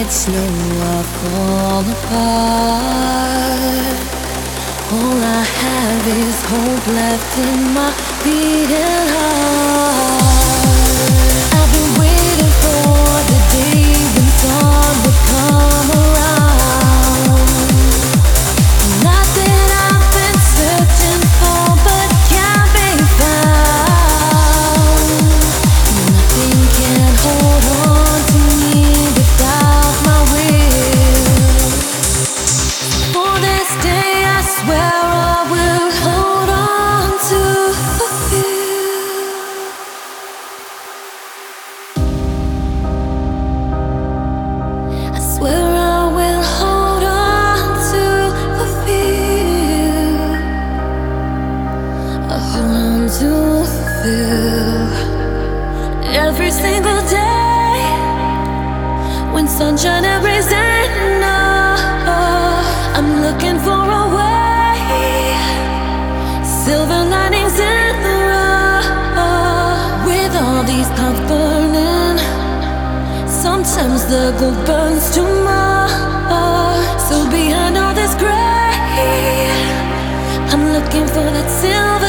Time gets slow. I fall apart. All I have is hope left in my beating heart. The gold burns too much so behind all this gray I'm looking for that silver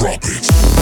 drop it.